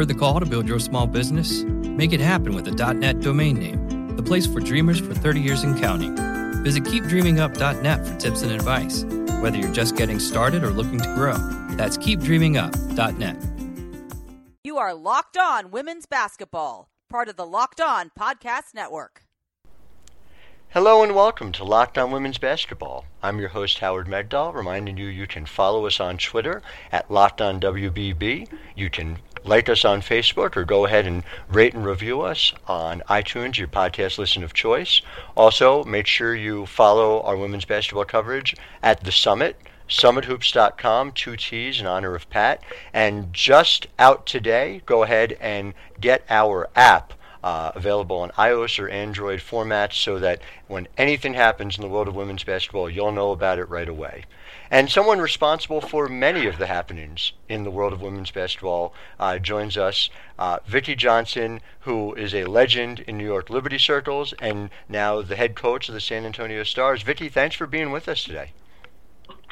Heard the call to build your small business? Make it happen with a .net domain name, the place for dreamers for 30 years and counting. Visit keepdreamingup.net for tips and advice, whether you're just getting started or looking to grow. That's keepdreamingup.net. You are Locked On Women's Basketball, part of the Locked On Podcast Network. Hello and welcome to Locked On Women's Basketball. I'm your host Howard Megdal, reminding you you can follow us on Twitter at Locked On WBB. You can like us on Facebook or go ahead and rate and review us on iTunes, your podcast listen of choice. Also, make sure you follow our women's basketball coverage at the Summitt. SummittHoops.com, two T's in honor of Pat. And just out today, go ahead and get our app uh, available on iOS or Android formats so that when anything happens in the world of women's basketball, you'll know about it right away. And someone responsible for many of the happenings in the world of women's basketball uh, joins us. Uh, Vickie Johnson, who is a legend in New York Liberty circles and now the head coach of the San Antonio Stars. Vickie, thanks for being with us today.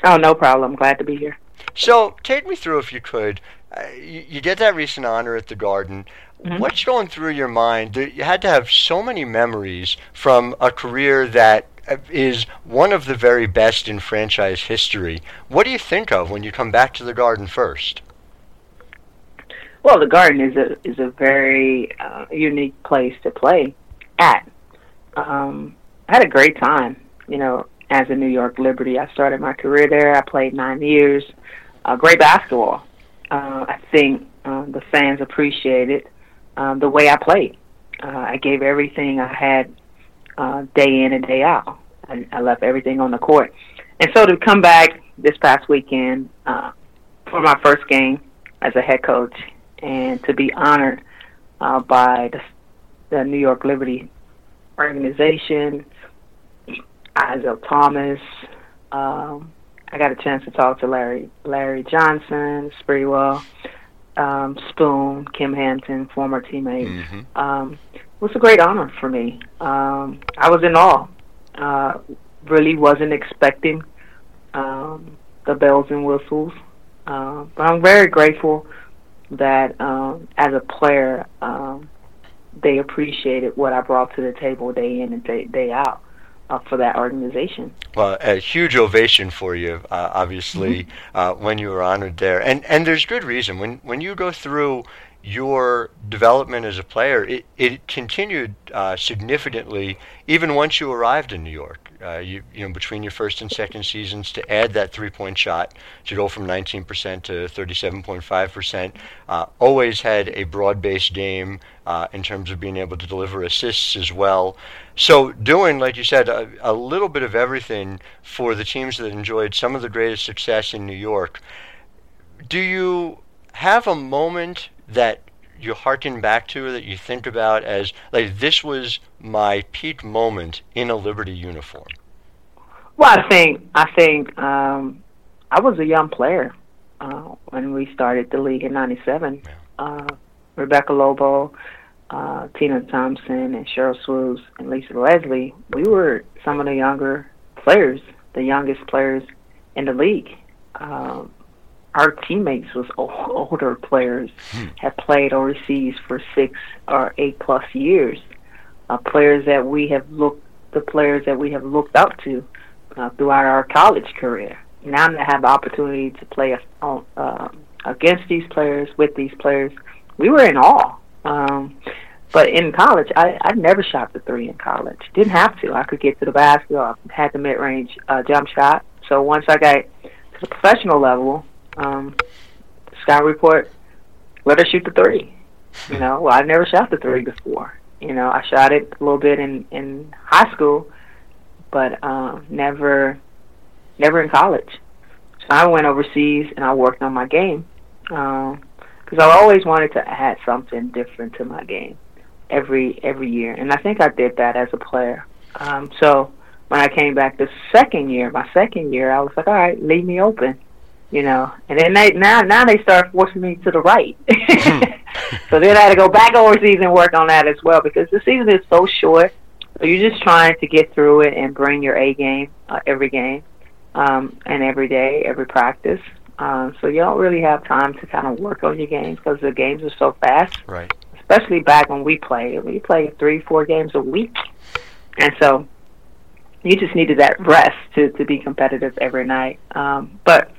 Oh, no problem. Glad to be here. So, take me through, if you could. Uh, you, you, get that recent honor at the Garden. Mm-hmm. What's going through your mind? You had to have so many memories from a career that is one of the very best in franchise history. What do you think of when you come back to the Garden first? Well, the Garden is a is a very uh, unique place to play at. Um, I had a great time. You know, as a New York Liberty, I started my career there. I played nine years. Uh, great basketball. Uh, I think uh, the fans appreciated um, the way I played. Uh, I gave everything I had uh, day in and day out. I, I left everything on the court. And so to come back this past weekend uh, for my first game as a head coach and to be honored uh, by the, the New York Liberty organization, Isiah Thomas, um, I got a chance to talk to Larry Larry Johnson, Sprewell, um, Spoon, Kym Hampton, former teammate. Mm-hmm. Um, it was a great honor for me. Um, I was in awe. Uh, really wasn't expecting um, the bells and whistles, uh, but I'm very grateful that um, as a player, um, they appreciated what I brought to the table day in and day, day out uh, for that organization. Well, a huge ovation for you, uh, obviously, mm-hmm. uh, when you were honored there, and and there's good reason. When when you go through your development as a player, it, it continued uh, significantly even once you arrived in New York. Uh, you, you know, between your first and second seasons, to add that three-point shot to go from 19% to 37.5%. Uh, always had a broad-based game uh, in terms of being able to deliver assists as well. So doing, like you said, a, a little bit of everything for the teams that enjoyed some of the greatest success in New York. Do you have a moment that you harken back to that you think about as like this was my peak moment in a Liberty uniform? Well, I think I think um, I was a young player uh, when we started the league in '97. Yeah. Uh, Rebecca Lobo, uh, Tina Thompson, and Cheryl Swoopes and Lisa Leslie. We were some of the younger players, the youngest players in the league. Um, our teammates was older players hmm. have played overseas for six or eight plus years. Uh, players that we have looked, the players that we have looked up to uh, throughout our college career. Now to have the opportunity to play uh, uh, against these players, with these players, we were in awe. Um, but in college, I, I never shot the three in college. Didn't have to. I could get to the basket. I had the mid-range uh, jump shot. So once I got to the professional level, um, scout report, let her shoot the three. You know, well, I never shot the three before. You know, I shot it a little bit in in high school, but um, never, never in college. So I went overseas and I worked on my game because um, I always wanted to add something different to my game every every year, and I think I did that as a player. Um, so when I came back the second year, my second year, I was like, all right, leave me open you know. And then they now now they start forcing me to the right. Hmm. so then I had to go back overseas and work on that as well because the season is so short. So you're just trying to get through it and bring your A game uh, every game, um, and every day, every practice. Uh, so you don't really have time to kind of work on your games because the games are so fast. Right. Especially back when we played, we played three, four games a week, and so you just needed that rest to to be competitive every night. Um, but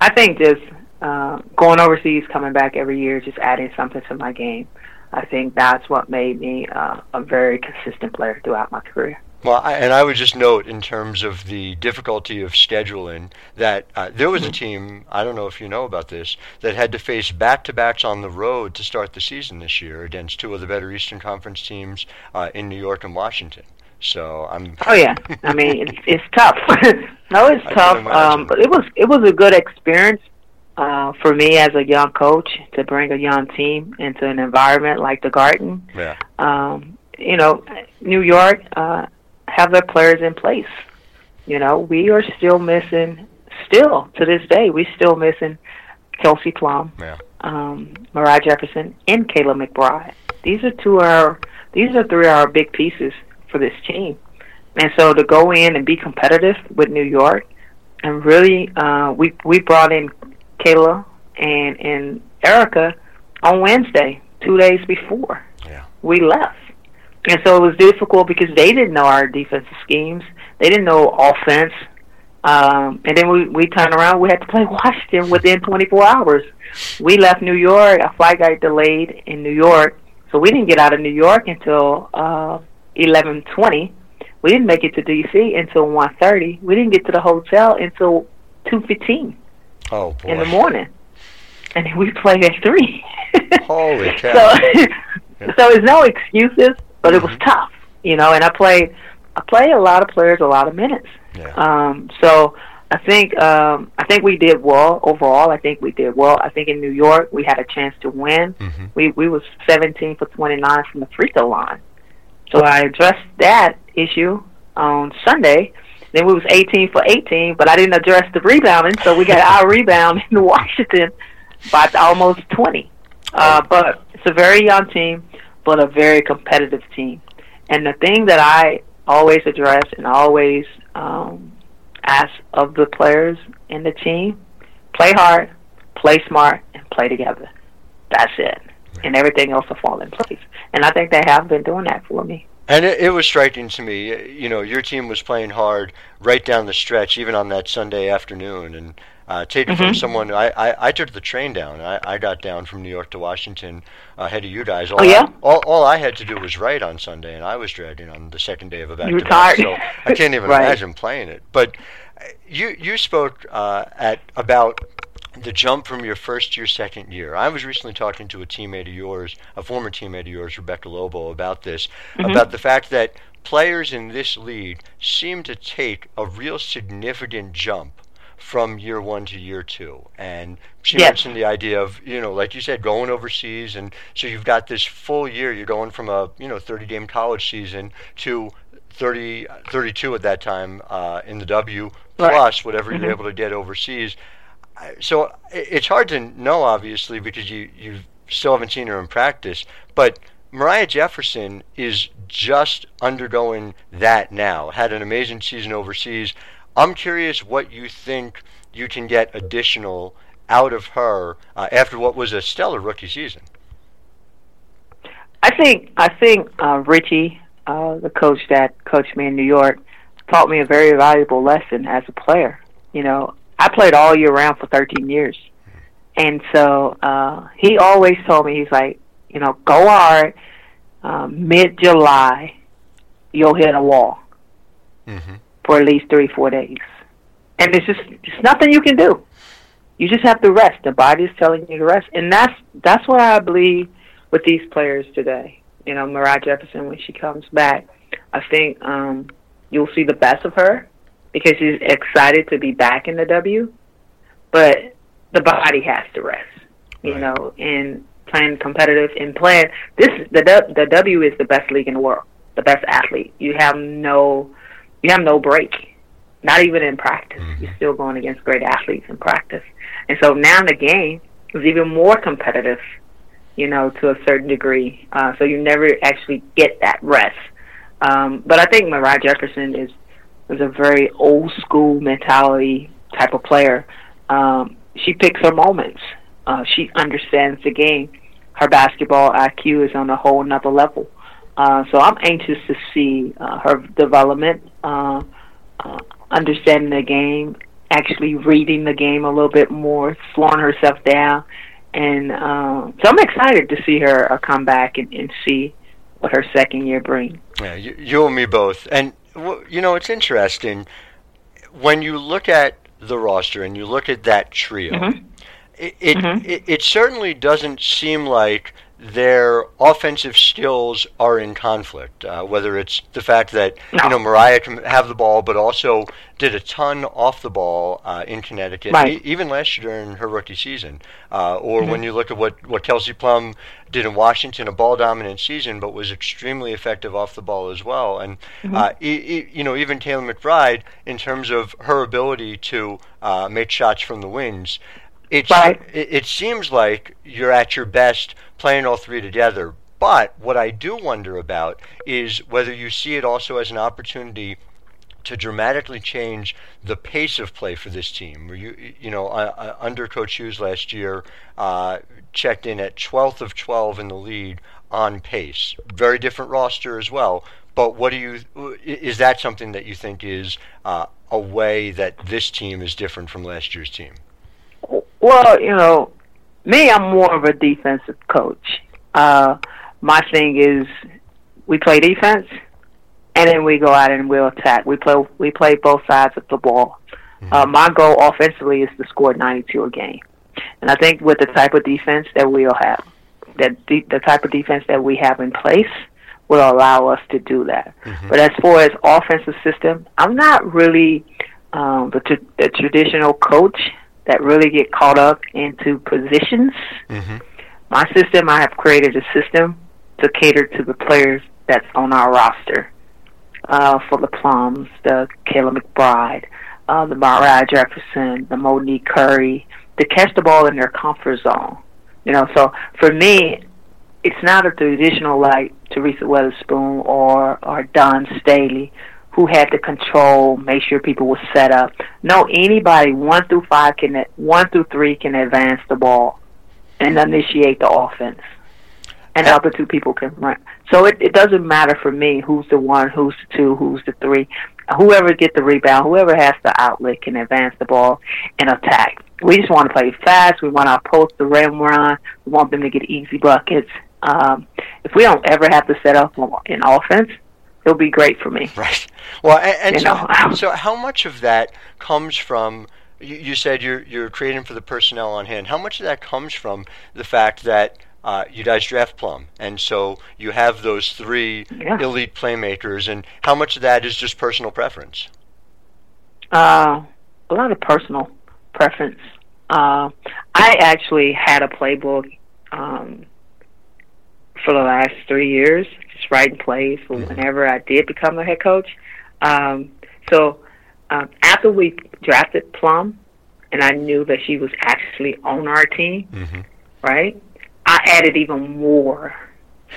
I think just uh, going overseas, coming back every year, just adding something to my game. I think that's what made me uh, a very consistent player throughout my career. Well, I, and I would just note in terms of the difficulty of scheduling that uh, there was a team, I don't know if you know about this, that had to face back to backs on the road to start the season this year against two of the better Eastern Conference teams uh, in New York and Washington. So I'm. Oh yeah, I mean it's it's tough. no, it's I tough. Um, but it was it was a good experience uh, for me as a young coach to bring a young team into an environment like the Garden. Yeah. Um, you know, New York uh, have their players in place. You know, we are still missing. Still to this day, we still missing Kelsey Plum, Yeah. um, Moriah Jefferson, and Kayla McBride. These are two our these are three of our big pieces for this team. And so to go in and be competitive with New York, and really, uh, we we brought in Kayla and and Erica on Wednesday, two days before Yeah. we left. And so it was difficult because they didn't know our defensive schemes. They didn't know offense. Um, and then we we turned around. We had to play Washington within 24 hours. We left New York. Our flight got delayed in New York, so we didn't get out of New York until uh, 11:20. We didn't make it to DC until 1:30. We didn't get to the hotel until 2:15 Oh boy. in the morning, and then we played at three. Holy cow. so, so it's no excuses, but it was Mhm. tough, you know. And I played, I played a lot of players a lot of minutes. Yeah. Um, so I think um, I think we did well overall. I think we did well. I think in New York we had a chance to win. hmm We we was 17 for 29 from the free throw line. So I addressed that issue on Sunday. Then we was 18 for 18, but I didn't address the rebounding, so we got our rebound in Washington by almost 20. Uh, but it's a very young team, but a very competitive team. And the thing that I always address and always um, ask of the players in the team, play hard, play smart, and play together. That's it. And everything else will fall in place. And I think they have been doing that for me. And it, it was striking to me. You know, your team was playing hard right down the stretch, even on that Sunday afternoon. And uh, take it from someone, I, I, I took the train down. I, I got down from New York to Washington ahead of you guys. All Oh, yeah? I, all, all I had to do was write on Sunday, and I was dragging on the second day of a back to back. So I can't even Right. imagine playing it. But uh, you you spoke uh, at about the jump from your first year, second year. I was recently talking to a teammate of yours, a former teammate of yours, Rebecca Lobo, about this, Mhm. about the fact that players in this league seem to take a real significant jump from year one to year two. And she Yes. mentioned the idea of, you know, like you said, going overseas. And so you've got this full year. You're going from a, you know, 30 game college season to 30, 32 at that time uh, in the W, Right. plus whatever Mhm. you're able to get overseas. So it's hard to know, obviously, because you, you still haven't seen her in practice. But Moriah Jefferson is just undergoing that now. Had an amazing season overseas. I'm curious what you think you can get additional out of her uh, after what was a stellar rookie season. I think I think uh, Richie, uh, the coach that coached me in New York, taught me a very valuable lesson as a player. You know, I played all year round for 13 years, and so uh, he always told me he's like, you know, go hard. Um, Mid July, you'll hit a wall Mm-hmm. for at least three four days, and it's just it's nothing you can do. You just have to rest. The body is telling you to rest, and that's that's what I believe with these players today. You know, Moriah Jefferson when she comes back, I think um, you'll see the best of her because she's excited to be back in the W, but the body has to rest. You Right. know, and playing competitive and playing this the the W is the best league in the world, the best athlete. You have no you have no break, not even in practice. Mhm. You're still going against great athletes in practice, and so now the game is even more competitive. You know, to a certain degree, uh, so you never actually get that rest. Um, but I think Moriah Jefferson is is a very old school mentality type of player. Um, she picks her moments. Uh, she understands the game. Her basketball IQ is on a whole another level. Uh, so I'm anxious to see uh, her development, uh, uh, understanding the game, actually reading the game a little bit more, slowing herself down, and uh, so I'm excited to see her uh, come back and, and see what her second year brings. Yeah, you, you and me both. And you know, it's interesting when you look at the roster and you look at that trio. Mm-hmm. It it, Mhm. it it certainly doesn't seem like their offensive skills are in conflict. Uh, whether it's the fact that you know Moriah can have the ball, but also did a ton off the ball uh, in Connecticut, Right. e- even last year during her rookie season. Uh, or Mm-hmm. when you look at what what Kelsey Plum did in Washington, a ball dominant season, but was extremely effective off the ball as well. And Mm-hmm. uh, e- e- you know, even Kayla McBride, in terms of her ability to uh, make shots from the wings, it's Right. it, it seems like you're at your best playing all three together. But what I do wonder about is whether you see it also as an opportunity to dramatically change the pace of play for this team. You, you know, uh, uh, under Coach Hughes last year, uh, checked in at 12th of 12 in the lead on pace. Very different roster as well. But what do you? Is that something that you think is uh, a way that this team is different from last year's team? Well, you know, me, I'm more of a defensive coach. Uh, my thing is, we play defense, and then we go out and we'll attack. We play we play both sides of the ball. Uh, my goal offensively is to score 92 a game, and I think with the type of defense that we'll have, that de- the type of defense that we have in place will allow us to do that. But as far as offensive system, I'm not really um, the, tr- the traditional coach that really get caught up into positions. Mm-hmm. My system, I have created a system to cater to the players that's on our roster. Uh, for the Plums, the Kayla McBride, uh, the Moriah Jefferson, the Monique Currie, to catch the ball in their comfort zone. You know, so for me, it's not a traditional like Teresa Weatherspoon or or Dawn Staley, who had to control, make sure people were set up. No, anybody one through five can one through three can advance the ball and initiate the offense, and the other two people can run. So it, it doesn't matter for me who's the one, who's the two, who's the three. Whoever get the rebound, whoever has the outlet can advance the ball and attack. We just want to play fast. We want our post to rim run. We want them to get easy buckets. Um, if we don't ever have to set up in offense, it'll be great for me. Right. Well, and, and so, know. so how much of that comes from? You, you said you're you're creating for the personnel on hand. How much of that comes from the fact that uh, you guys draft Plum, and so you have those three Yeah. elite playmakers, and how much of that is just personal preference? Uh, a lot of personal preference. Uh, I actually had a playbook um, for the last three years, just writing plays for whenever I did become a head coach. Um, so um, after we drafted Plum, and I knew that she was actually on our team, Mm-hmm. right? I added even more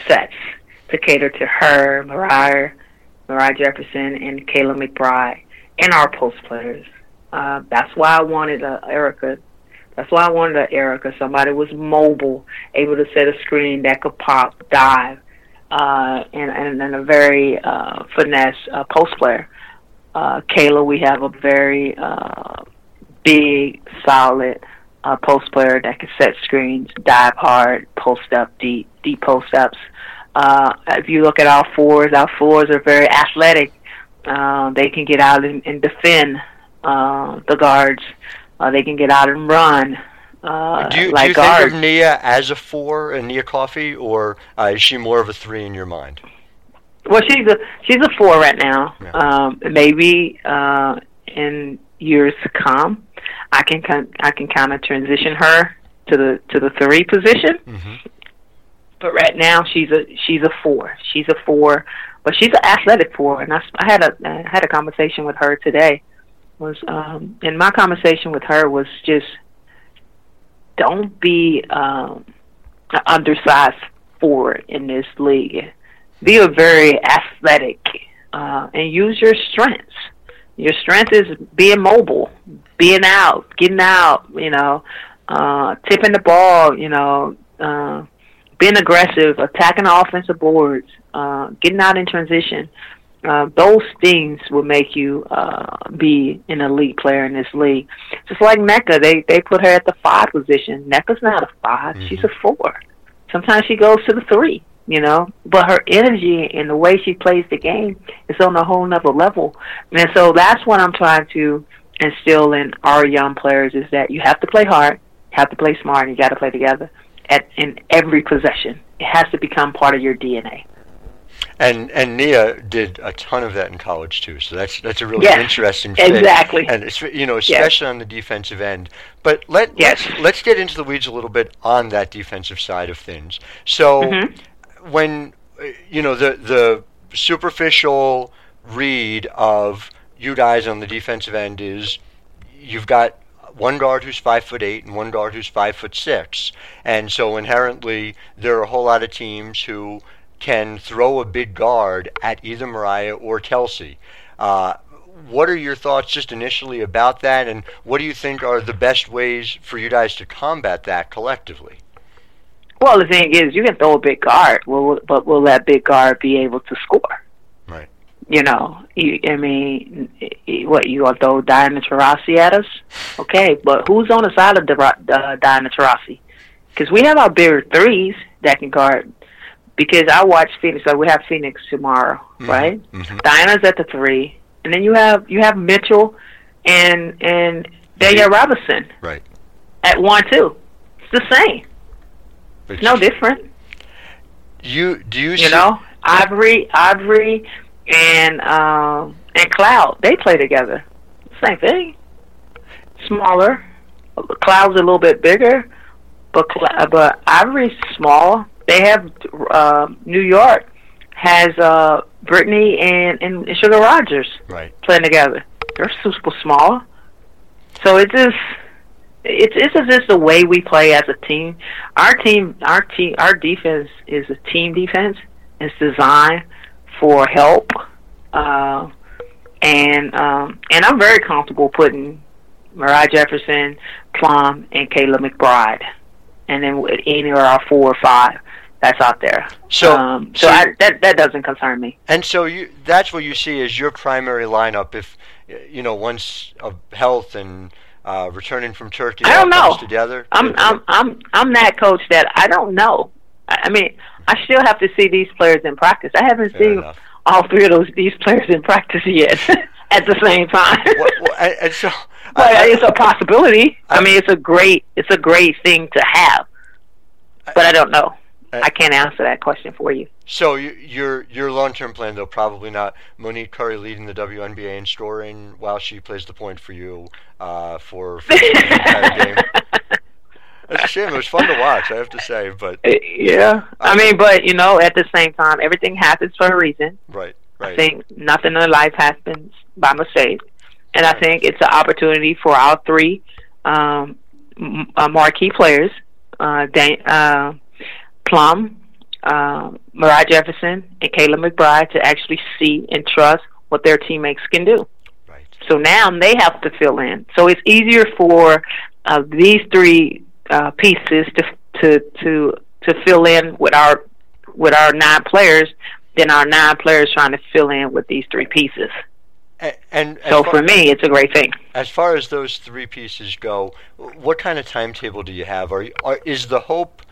sets to cater to her, Moriah, Moriah Jefferson, and Kayla McBride, and our post players. Uh, that's why I wanted uh, Erica. That's why I wanted a Erica. Somebody was mobile, able to set a screen that could pop, dive, uh, and, and and a very uh, finesse uh, post player. Uh, Kayla, we have a very uh, big, solid uh, post player that can set screens, dive hard, post up deep, deep post ups. Uh, if you look at our fours, our fours are very athletic. Uh, they can get out and, and defend uh, the guards. Uh, they can get out and run. Uh, do you, like do you think of Nia as a four and Nia Coffey, or uh, is she more of a three in your mind? Well, she's a she's a four right now. Yeah. Um, maybe uh, in years to come, I can I can kind of transition her to the to the three position. Mm-hmm. But right now, she's a she's a four. She's a four, but she's an athletic four. And I, I had a I had a conversation with her today. Was um, and my conversation with her was just don't be um, undersized four in this league. Be a very athletic uh, and use your strengths. Your strength is being mobile, being out, getting out. You know, uh, tipping the ball. You know, uh, being aggressive, attacking the offensive boards, uh, getting out in transition. Uh, those things will make you uh, be an elite player in this league. Just like Mecca, they they put her at the five position. Mecca's not a 5 Mhm. she's a four. Sometimes she goes to the three, you know. But her energy and the way she plays the game is on a whole nother level. And so that's what I'm trying to instill in our young players is that you have to play hard, you have to play smart, and you got to play together at in every possession. It has to become part of your DNA. And and Nia did a ton of that in college too. So that's that's a really Yes, interesting fit. exactly. And it's, you know, especially on the defensive end. But let Yes. let's let's get into the weeds a little bit on that defensive side of things. So Mhm. when you know the the superficial read of you guys on the defensive end is you've got one guard who's five foot eight and one guard who's five foot six, and so inherently there are a whole lot of teams who can throw a big guard at either Moriah or Kelsey. Uh, what are your thoughts just initially about that, and what do you think are the best ways for you guys to combat that collectively? Well, the thing is, you can throw a big guard, but will that big guard be able to score? Right. You know, you, I mean, what you gonna throw Diana Taurasi at us? Okay, but who's on the side of Dra- uh, Diana Taurasi? Because we have our bigger threes that can guard. Because I watch Phoenix, so we have Phoenix tomorrow, Mhm, right? mhm. Diana's at the three, and then you have you have Mitchell and and Danielle Robinson Right. at one two. It's the same. It's no different. You do you, You see, know, Ivory, Ivory, and um, and Cloud. They play together. Same thing. Smaller. Cloud's a little bit bigger, but Cl- but Ivory's small. They have uh, New York has uh, Brittany and, and Sugar Rodgers right? playing together. They're super small. So it just it's it's just the way we play as a team. Our team our team our defense is a team defense. It's designed for help. Uh and um and I'm very comfortable putting Moriah Jefferson, Plum, and Kayla McBride. And then with any of our four or five that's out there. So- um, so so- I, that that doesn't concern me. And so you that's what you see as your primary lineup. If you know once of health and uh, returning from Turkey, I don't know. together. I'm it- I'm I'm I'm that coach that I don't know. I I mean, I still have to see these players in practice. I haven't seen enough. all three of those these players in practice yet at the same time. Well, well, and, and so, but I- it's a possibility. I, I- mean, it's a great it's a great thing to have. But I don't know. I- I can't answer that question for you. So your your long term plan though probably not Monique Currie leading the WNBA in scoring while she plays the point for you uh, for, for the entire game. That's a shame. It was fun to watch, I have to say. But Uh, yeah. I mean, but you know, at the same time, everything happens for a reason. right, I think nothing in life happens by mistake, and I think it's an opportunity for our three um, m- uh, marquee players, uh, Dan- uh, Plum, uh, Moriah Jefferson, and Kayla McBride, to actually see and trust what their teammates can do. right. So now they have to fill in. So it's easier for uh, these three uh, pieces to to to to fill in with our with our nine players than our nine players trying to fill in with these three pieces. And, and So for me, it's a great thing. As far as those three pieces go, what kind of timetable do you have? Are, are is the hope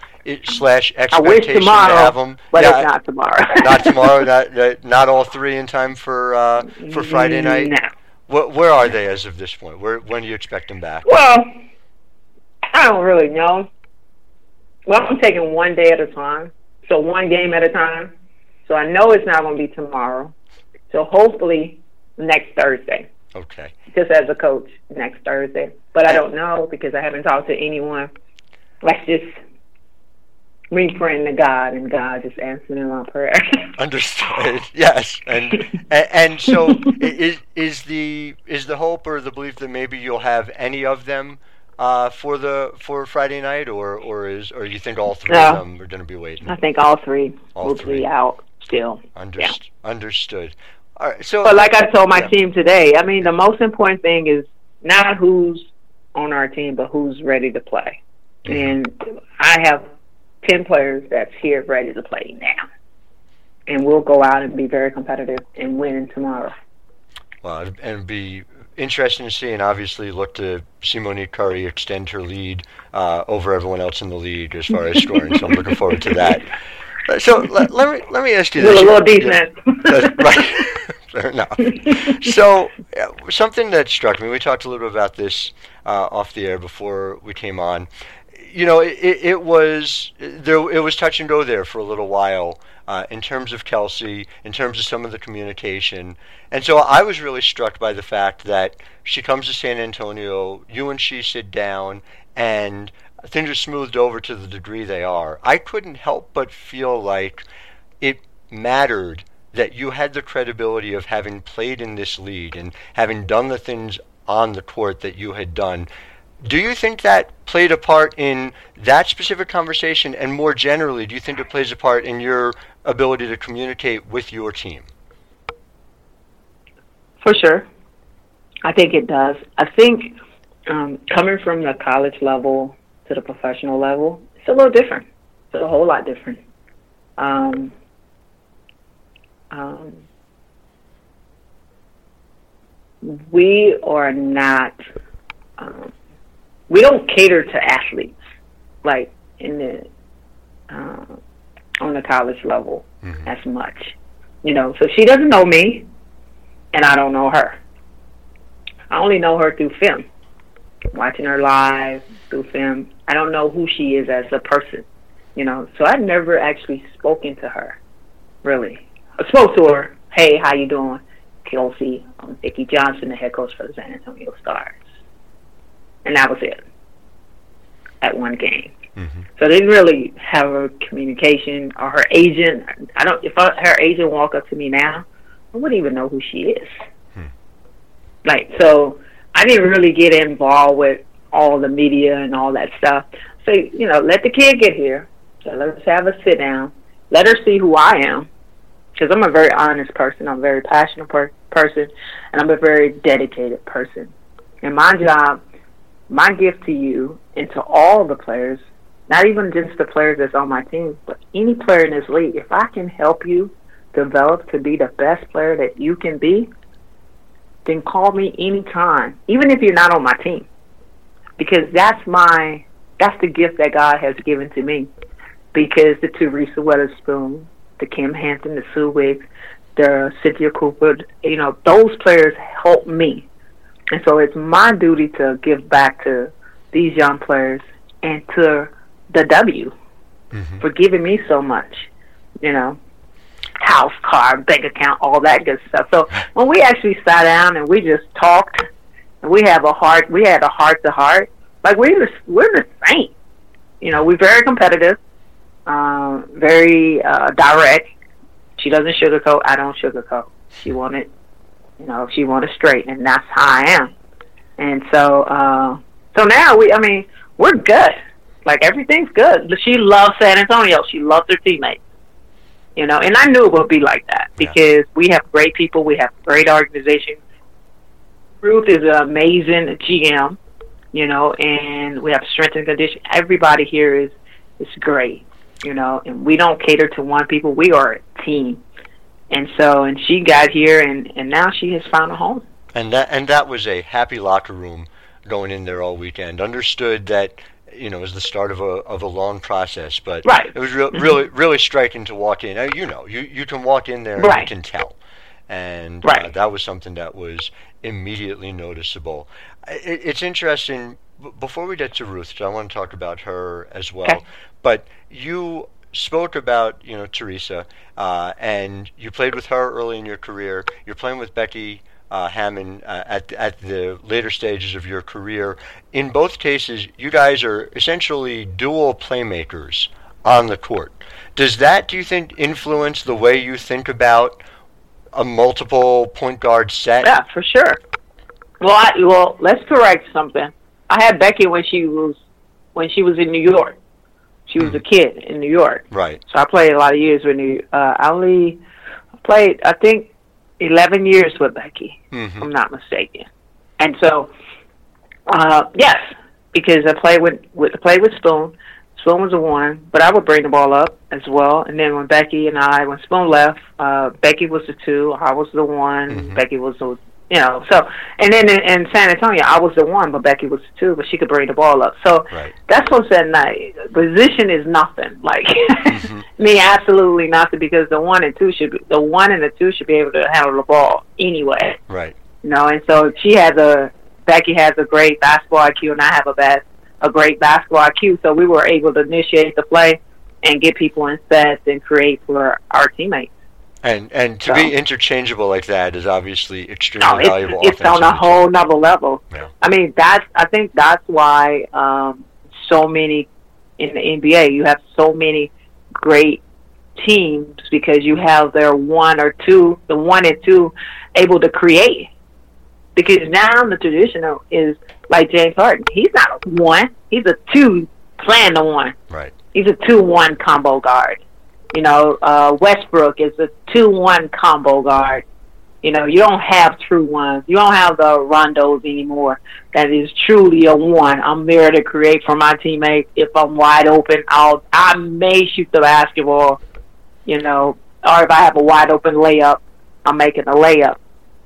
slash I expectation wish tomorrow, to have them? but Yeah, it's not tomorrow. not tomorrow. Not not- all three in time for uh, for Friday night. No. Wh- where are they as of this point? Where when do you expect them back? Well, I don't really know. Well, I'm taking one day at a time, so one game at a time. So I know it's not going to be tomorrow. So hopefully next Thursday, Okay. just as a coach, next Thursday. But I don't know because I haven't talked to anyone. Let's just me praying to God and God just answering my prayer. Understood. yes, and and, and so is is the is the hope or the belief that maybe you'll have any of them uh, for the for Friday night, or or is or you think all three No. of them are going to be waiting? I think all three All will three. be out still. Underst- Understood. All right, so, but like I told my yeah. team today, I mean, the most important thing is not who's on our team, but who's ready to play. Mm-hmm. And I have ten players that's here ready to play now, and we'll go out and be very competitive and win tomorrow. Well, and be interesting to see, and obviously look to see Monique Currie extend her lead uh, over everyone else in the league as far as scoring. so I'm looking forward to that. Uh, So let, let me let me ask you this: A little defense. That's right. Fair enough. So uh, something that struck me. We talked a little bit about this uh, off the air before we came on. You know, it, it was there. It was touch and go there for a little while uh, in terms of Kelsey, in terms of some of the communication, and so I was really struck by the fact that she comes to San Antonio. You and she sit down, and things are smoothed over to the degree they are. I couldn't help but feel like it mattered that you had the credibility of having played in this league and having done the things on the court that you had done. Do you think that played a part in that specific conversation? And more generally, do you think it plays a part in your ability to communicate with your team? For sure. I think it does. I think um, coming from the college level to the professional level, it's a little different. It's a whole lot different. Um, um, we are not, um, we don't cater to athletes like in the, uh, on the college level Mhm. as much. You know, so she doesn't know me, and I don't know her. I only know her through film, watching her live through film. I don't know who she is as a person, you know. So I've never actually spoken to her, really. I spoke to her. Hey, how you doing, Kelsey? I'm Vickie Johnson, the head coach for the San Antonio Stars, and that was it. At one game. Mm-hmm. So they didn't really have a communication or her agent. I don't. If I, her agent walk up to me now, I wouldn't even know who she is. Hmm. Like so, I didn't really get involved with all the media and all that stuff. So you know, let the kid get here. So let's have a sit down. Let her see who I am, because I'm a very honest person. I'm a very passionate per- person, and I'm a very dedicated person. And my job, my gift to you and to all the players not even just the players that's on my team, but any player in this league, if I can help you develop to be the best player that you can be, then call me anytime, even if you're not on my team. Because that's my that's the gift that God has given to me. Because the Teresa Weatherspoon, the Kym Hampton, the Sue Wicks, the Cynthia Cooper, you know, those players helped me. And so it's my duty to give back to these young players and to the W Mhm. for giving me so much, you know, house, car, bank account, all that good stuff. So when we actually sat down and we just talked, and we have a heart, we had a heart to heart, like we were, we're the same. You know, we're very competitive, um, very uh, direct. She doesn't sugarcoat. I don't sugarcoat. She wanted, you know, she wanted straight, and that's how I am. And so, uh, so now we, I mean, we're good. Like everything's good. She loves San Antonio. She loves her teammates. You know, and I knew it would be like that Yeah. because we have great people. We have great organization. Ruth is an amazing GM. You know, and we have strength and condition. Everybody here is is great. You know, and we don't cater to one people. We are a team. And so, and she got here, and and now she has found a home. And that and that was a happy locker room going in there all weekend. Understood that you know it was the start of a of a long process, but Right. it was real, Mhm. really really striking to walk in. Uh, You know, you you can walk in there and Right. you can tell, and uh, Right. that was something that was immediately noticeable. It, it's interesting. b- Before we get to Ruth, I want to talk about her as well. Okay. But you spoke about you know Teresa, uh, and you played with her early in your career. You're playing with Becky uh, Hammon uh, at at the later stages of your career. In both cases, you guys are essentially dual playmakers on the court. Does that, do you think, influence the way you think about a multiple point guard set? Yeah, for sure. Well, I, well, let's correct something. I had Becky when she was when she was in New York. She was a kid in New York, Right. so I played a lot of years with New. Uh, I only played, I think, 11 years with Becky, Mm-hmm. if I'm not mistaken. And so, uh, yes, because I played with, with played with Spoon. Spoon was the one, but I would bring the ball up as well. And then when Becky and I, when Spoon left, uh, Becky was the two, I was the one. Mhm. Becky was the, you know. So, and then in, in San Antonio, I was the one, but Becky was the two, but she could bring the ball up. So Right. that's what said night. Position is nothing. Like Mhm. me, absolutely nothing because the one and two should be, the one and the two should be able to handle the ball anyway. Right. You know, and so she has a Becky has a great basketball IQ, and I have a bad a great basketball IQ. So we were able to initiate the play and get people in sets and create for our teammates. And and to So- be interchangeable like that is obviously extremely No, valuable. it's, it's on a whole nother level. Yeah. I mean, that's I think that's why um, so many in the NBA you have so many great teams because you have their one or two, the one and two, able to create. Because now the traditional is like James Harden. He's not a one. He's a two playing the one. Right. He's a two-one combo guard. You know, uh, Westbrook is a two-one combo guard. You know, you don't have true ones. You don't have the rondos anymore. That is truly a one. I'm there to create for my teammates. If I'm wide open, I'll I may shoot the basketball. You know, or if I have a wide open layup, I'm making a layup.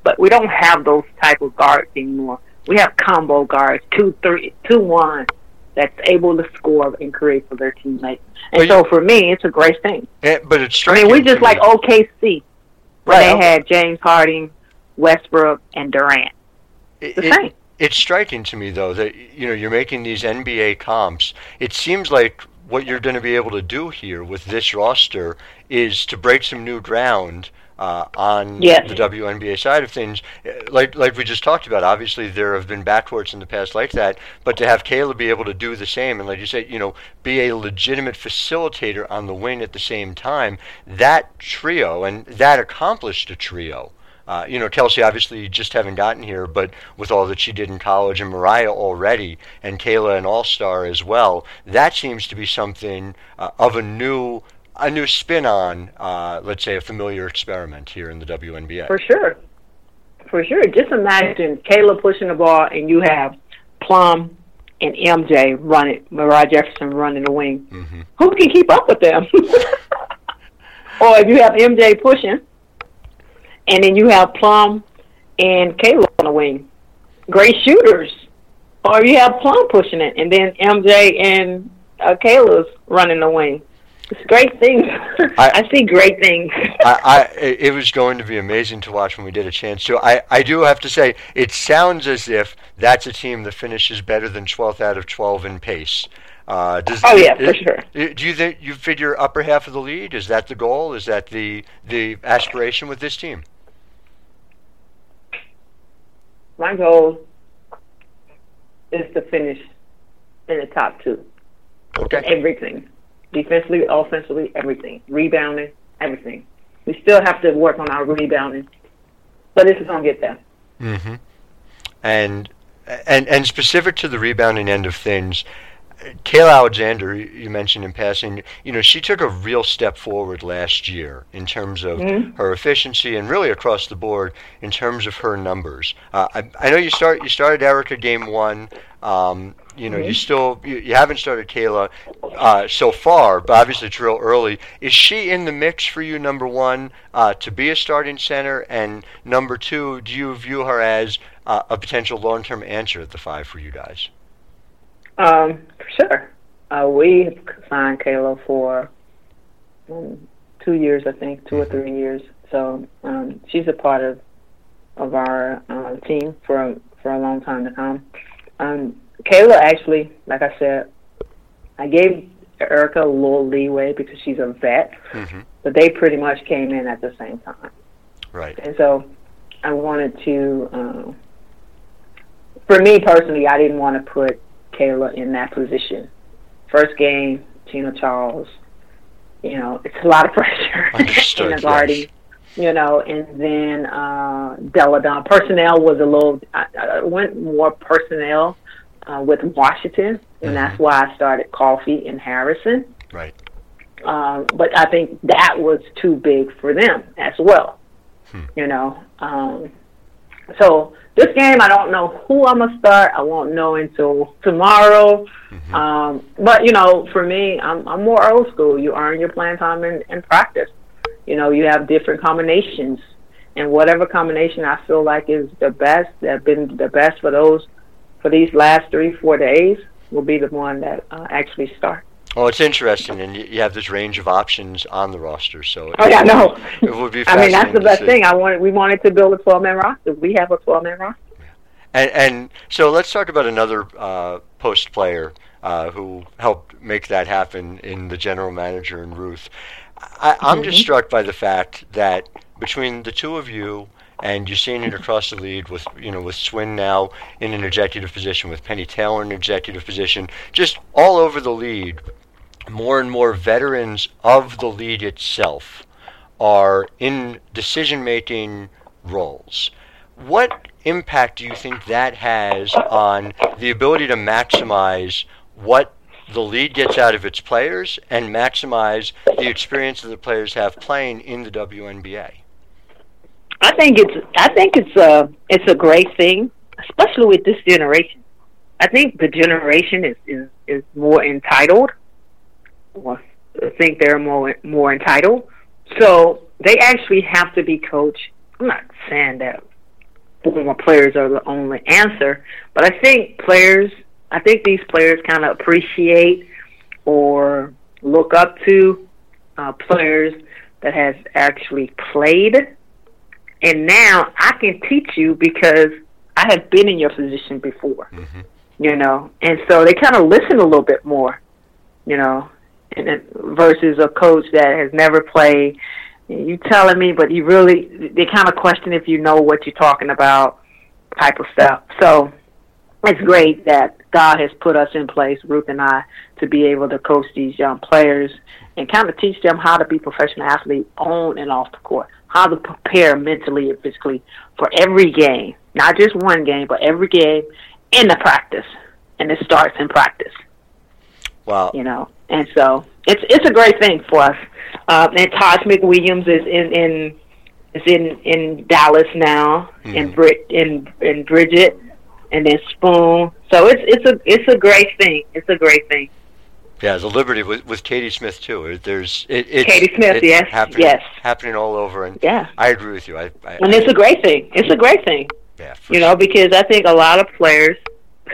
But we don't have those type of guards anymore. We have combo guards, two, three, two, one, that's able to score and create for their teammates. And But so for me, it's a great thing. Eh, but it's I striking. mean, we just like OKC when Right. they had James Harden, Westbrook, and Durant. The it- same. It's striking to me though that you know you're making these NBA comps. It seems like what you're going to be able to do here with this roster is to break some new ground uh, on Yes. the WNBA side of things. Uh, Like like we just talked about, obviously there have been backcourts in the past like that, but to have Kayla be able to do the same and like you said, you know, be a legitimate facilitator on the wing at the same time, that trio and that accomplished a trio. Uh, you know, Kelsey obviously just haven't gotten here, but with all that she did in college and Moriah already, and Kayla an All Star as well, that seems to be something uh, of a new a new spin on, uh, let's say, a familiar experiment here in the WNBA. For sure. For sure. Just imagine Kayla pushing the ball and you have Plum and MJ running, Moriah Jefferson running the wing. hmm Who can keep up with them? or if you have MJ pushing and then you have Plum and Kayla on the wing. Great shooters. Or you have Plum pushing it and then MJ and uh, Kayla's running the wing. It's great things. I- I see great things. I, I, it was going to be amazing to watch when we did a chance to. I, I do have to say, it sounds as if that's a team that finishes better than 12th out of 12 in pace. Uh, does, Oh, yeah, for sure. Do you think you figure upper half of the lead? Is that the goal? Is that the the aspiration with this team? my goal is to finish in the top two. Okay. Everything. Defensively, offensively, everything. Rebounding, everything. We still have to work on our rebounding. But it's going to get there. hmm And and and specific to the rebounding end of things, Kayla Alexander, you mentioned in passing, you know, she took a real step forward last year in terms of Mhm. her efficiency and really across the board in terms of her numbers. Uh, I, I know you start you started Erica game one. Um, you know, you still you, you haven't started Kayla uh, so far, but obviously it's real early. Is she in the mix for you? Number one, uh, to be a starting center, and number two, do you view her as uh, a potential long-term answer at the five for you guys? Um, for sure. Uh, we have signed Kayla for um, two years, I think, 2 or three years. So um, she's a part of of our uh, team for for a long time to come. Um, Kayla actually, like I said, I gave Erica a little leeway because she's a vet, hmm but they pretty much came in at the same time. Right. And so I wanted to, um, for me personally, I didn't want to put Kayla in that position. First game, Tina Charles, you know, it's a lot of pressure Understood, in the yes. You know, and then uh, Delle Donne. Personnel was a little, I, I went more personnel uh, with Washington, and that's why I started Coffey and Harrison. Right. Um, but I think that was too big for them as well. Hmm. You know, um, so this game, I don't know who I'm gonna start. I won't know until tomorrow. Mm-hmm. Um, but you know, for me, I'm I'm more old school. You earn your playing time in, in practice. You know, you have different combinations, and whatever combination I feel like is the best, that been the best for those for these last three four days, will be the one that uh, actually start. Well, it's interesting, and you have this range of options on the roster. So oh yeah, no, it would be. I mean, that's the best thing. I wanted. We wanted to build a twelve-man roster. We have a twelve-man roster. And, and so let's talk about another uh, post player uh, who helped make that happen in the general manager and Ruth. I, am mm-hmm. just struck by the fact that between the two of you and you're seeing it across the lead with you know with Swin now in an executive position, with Penny Taylor in an executive position, just all over the lead more and more veterans of the league itself are in decision making roles. What impact do you think that has on the ability to maximize what the league gets out of its players and maximize the experience that the players have playing in the WNBA? I think it's I think it's a it's a great thing, especially with this generation. I think the generation is is, is more entitled think they're more more entitled. So they actually have to be coached. I'm not saying that former players are the only answer, but I think players. I think these players kind of appreciate or look up to uh, players that has actually played. And now I can teach you because I have been in your position before. Mm-hmm. You know, and so they kind of listen a little bit more. You know, versus a coach that has never played. You telling me, but you really they kind of question if you know what you're talking about, type of stuff. So it's great that God has put us in place, Ruth and I, to be able to coach these young players and kind of teach them how to be professional athletes on and off the court, how to prepare mentally and physically for every game, not just one game, but every game in the practice. And it starts in practice. Wow. You know, and so it's it's a great thing for us. Uh, and Taj McWilliams is in in is in in Dallas now, mm-hmm. and Brit in in Bridget, and then Spoon. So it's it's a it's a great thing. It's a great thing. Yeah, the Liberty with, with Katie Smith too. There's it, it's, Katie Smith, it's yes, happening, yes, happening all over, and yeah, I agree with you. I, I and it's a great thing. It's a great thing. Yeah, you know, because I think a lot of players,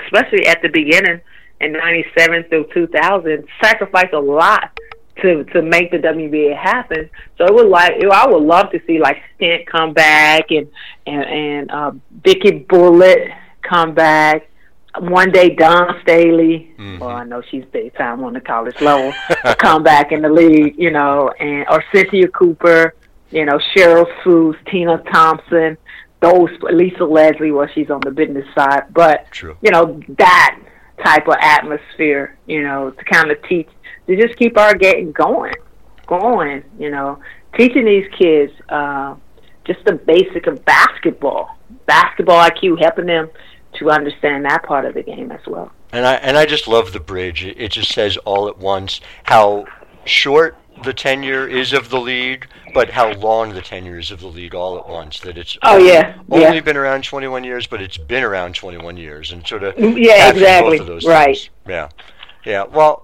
especially at the beginning, in '97 through 2000 sacrificed a lot to to make the WBA happen. So it would like I would love to see like Stent come back and and and uh, Vicky Bullett come back. One day Dawn Staley, mm-hmm. well I know she's big time on the college level, come back in the league, you know, and or Cynthia Cooper, you know, Cheryl Swoopes, Tina Thompson, those Lisa Leslie, well she's on the business side, but True. you know that type of atmosphere, you know, to kind of teach, to just keep our game going, going, you know, teaching these kids uh, just the basic of basketball, basketball IQ, helping them to understand that part of the game as well. And I and I just love the bridge. It just says all at once how short the tenure is of the league, but how long the tenure is of the league all at once. That it's oh only, yeah, only yeah. been around 21 years, but it's been around 21 years, and sort of mm, yeah, exactly, both of those right. Things. Yeah, yeah. Well,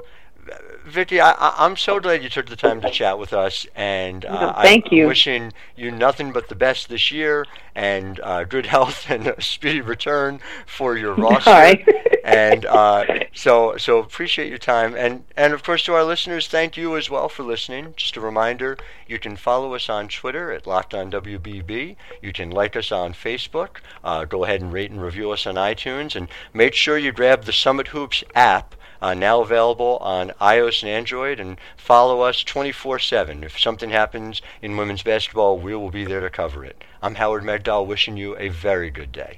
Vickie, I, am so glad you took the time to chat with us, and uh, thank I'm you. Wishing you nothing but the best this year, and uh, good health and a speedy return for your roster. All right. and uh, so, so appreciate your time, and and of course to our listeners, thank you as well for listening. Just a reminder, you can follow us on Twitter at Locked On WBB. You can like us on Facebook. Uh, go ahead and rate and review us on iTunes, and make sure you grab the Summitt Hoops app uh, now available on iOS and Android, and follow us 24 7. If something happens in women's basketball, we will be there to cover it. I'm Howard Megdal, wishing you a very good day.